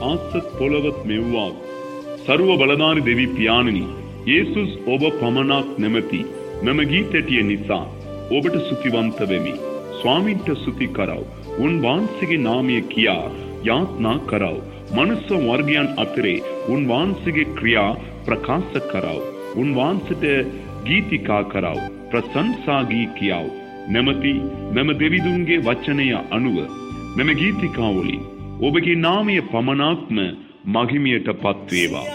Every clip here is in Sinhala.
ආසත් පොළවත් මෙව්වා. සරුව බලධාරි දෙවි පියාණනි යේසුස් ඔබ පමණක් නැමැති මෙම ගීතැටිය නිසා ඔබට සුතිවන්ත වෙමි. ස්වාමින්ට සුති කරව. උන් වහන්සේගේ නාමය කියා යාත්නා කරව. මනුස්ස වර්ගයන් අතරේ උන් වහන්සේගේ ක්‍රියා ප්‍රකාශ කරව. උන් වහන්සේට ගීතිකා කරව. ප්‍රශංසා ගී කියව. නැමති මෙම දෙවිදුන්ගේ වචනය අනුව මෙම ගීතිකාවලින් ඔබගේ නාමය පමණක්ම මහිමියට පත්වේවා.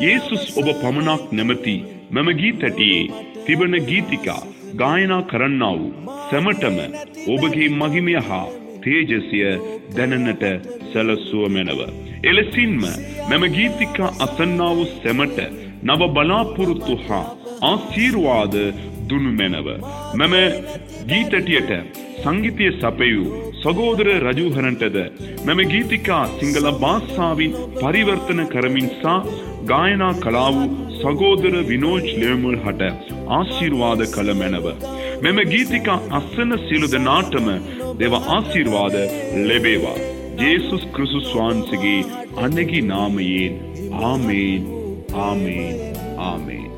යේසුස් ඔබ පමණක් නැමති මෙම ගීතැටියේ තිබන ගීතිකා ගායනා කරන්නා වූ සැමටම ඔබගේ මහිමය හා තේජසය දැනනට සැලසුව මැනව. එලෙසින්ම මෙම ගීතිකා අසන්නා වූ සැමට නව බලාපොරොත්තු හා ආශීර්වාද දුනු මැනව. මෙම ගීතටියට සංගීතය සපයූ සගෝදර රජූහරන්ටද මෙම ගීතිකා සිංහල භාෂාවින් පරිවර්තන කරමින් සා ගායනා කලා වූ සගෝදර විනෝජ් ලේමුල් හට ආශීර්වාද කළ මැනව. මෙම ගීතිකා අස්සන සියලු දෙනාටම දෙව ආශීර්වාද ලැබේවා. ජේසුස් ක්‍රිස්තුස් වහන්සේගේ අනගි නාමයෙන් ආමේන් ආමේන් ආමේන්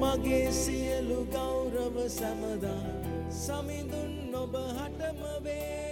මගේ සියලු ගෞරව සැමදා සමිඳුන් ඔබ හටම වේ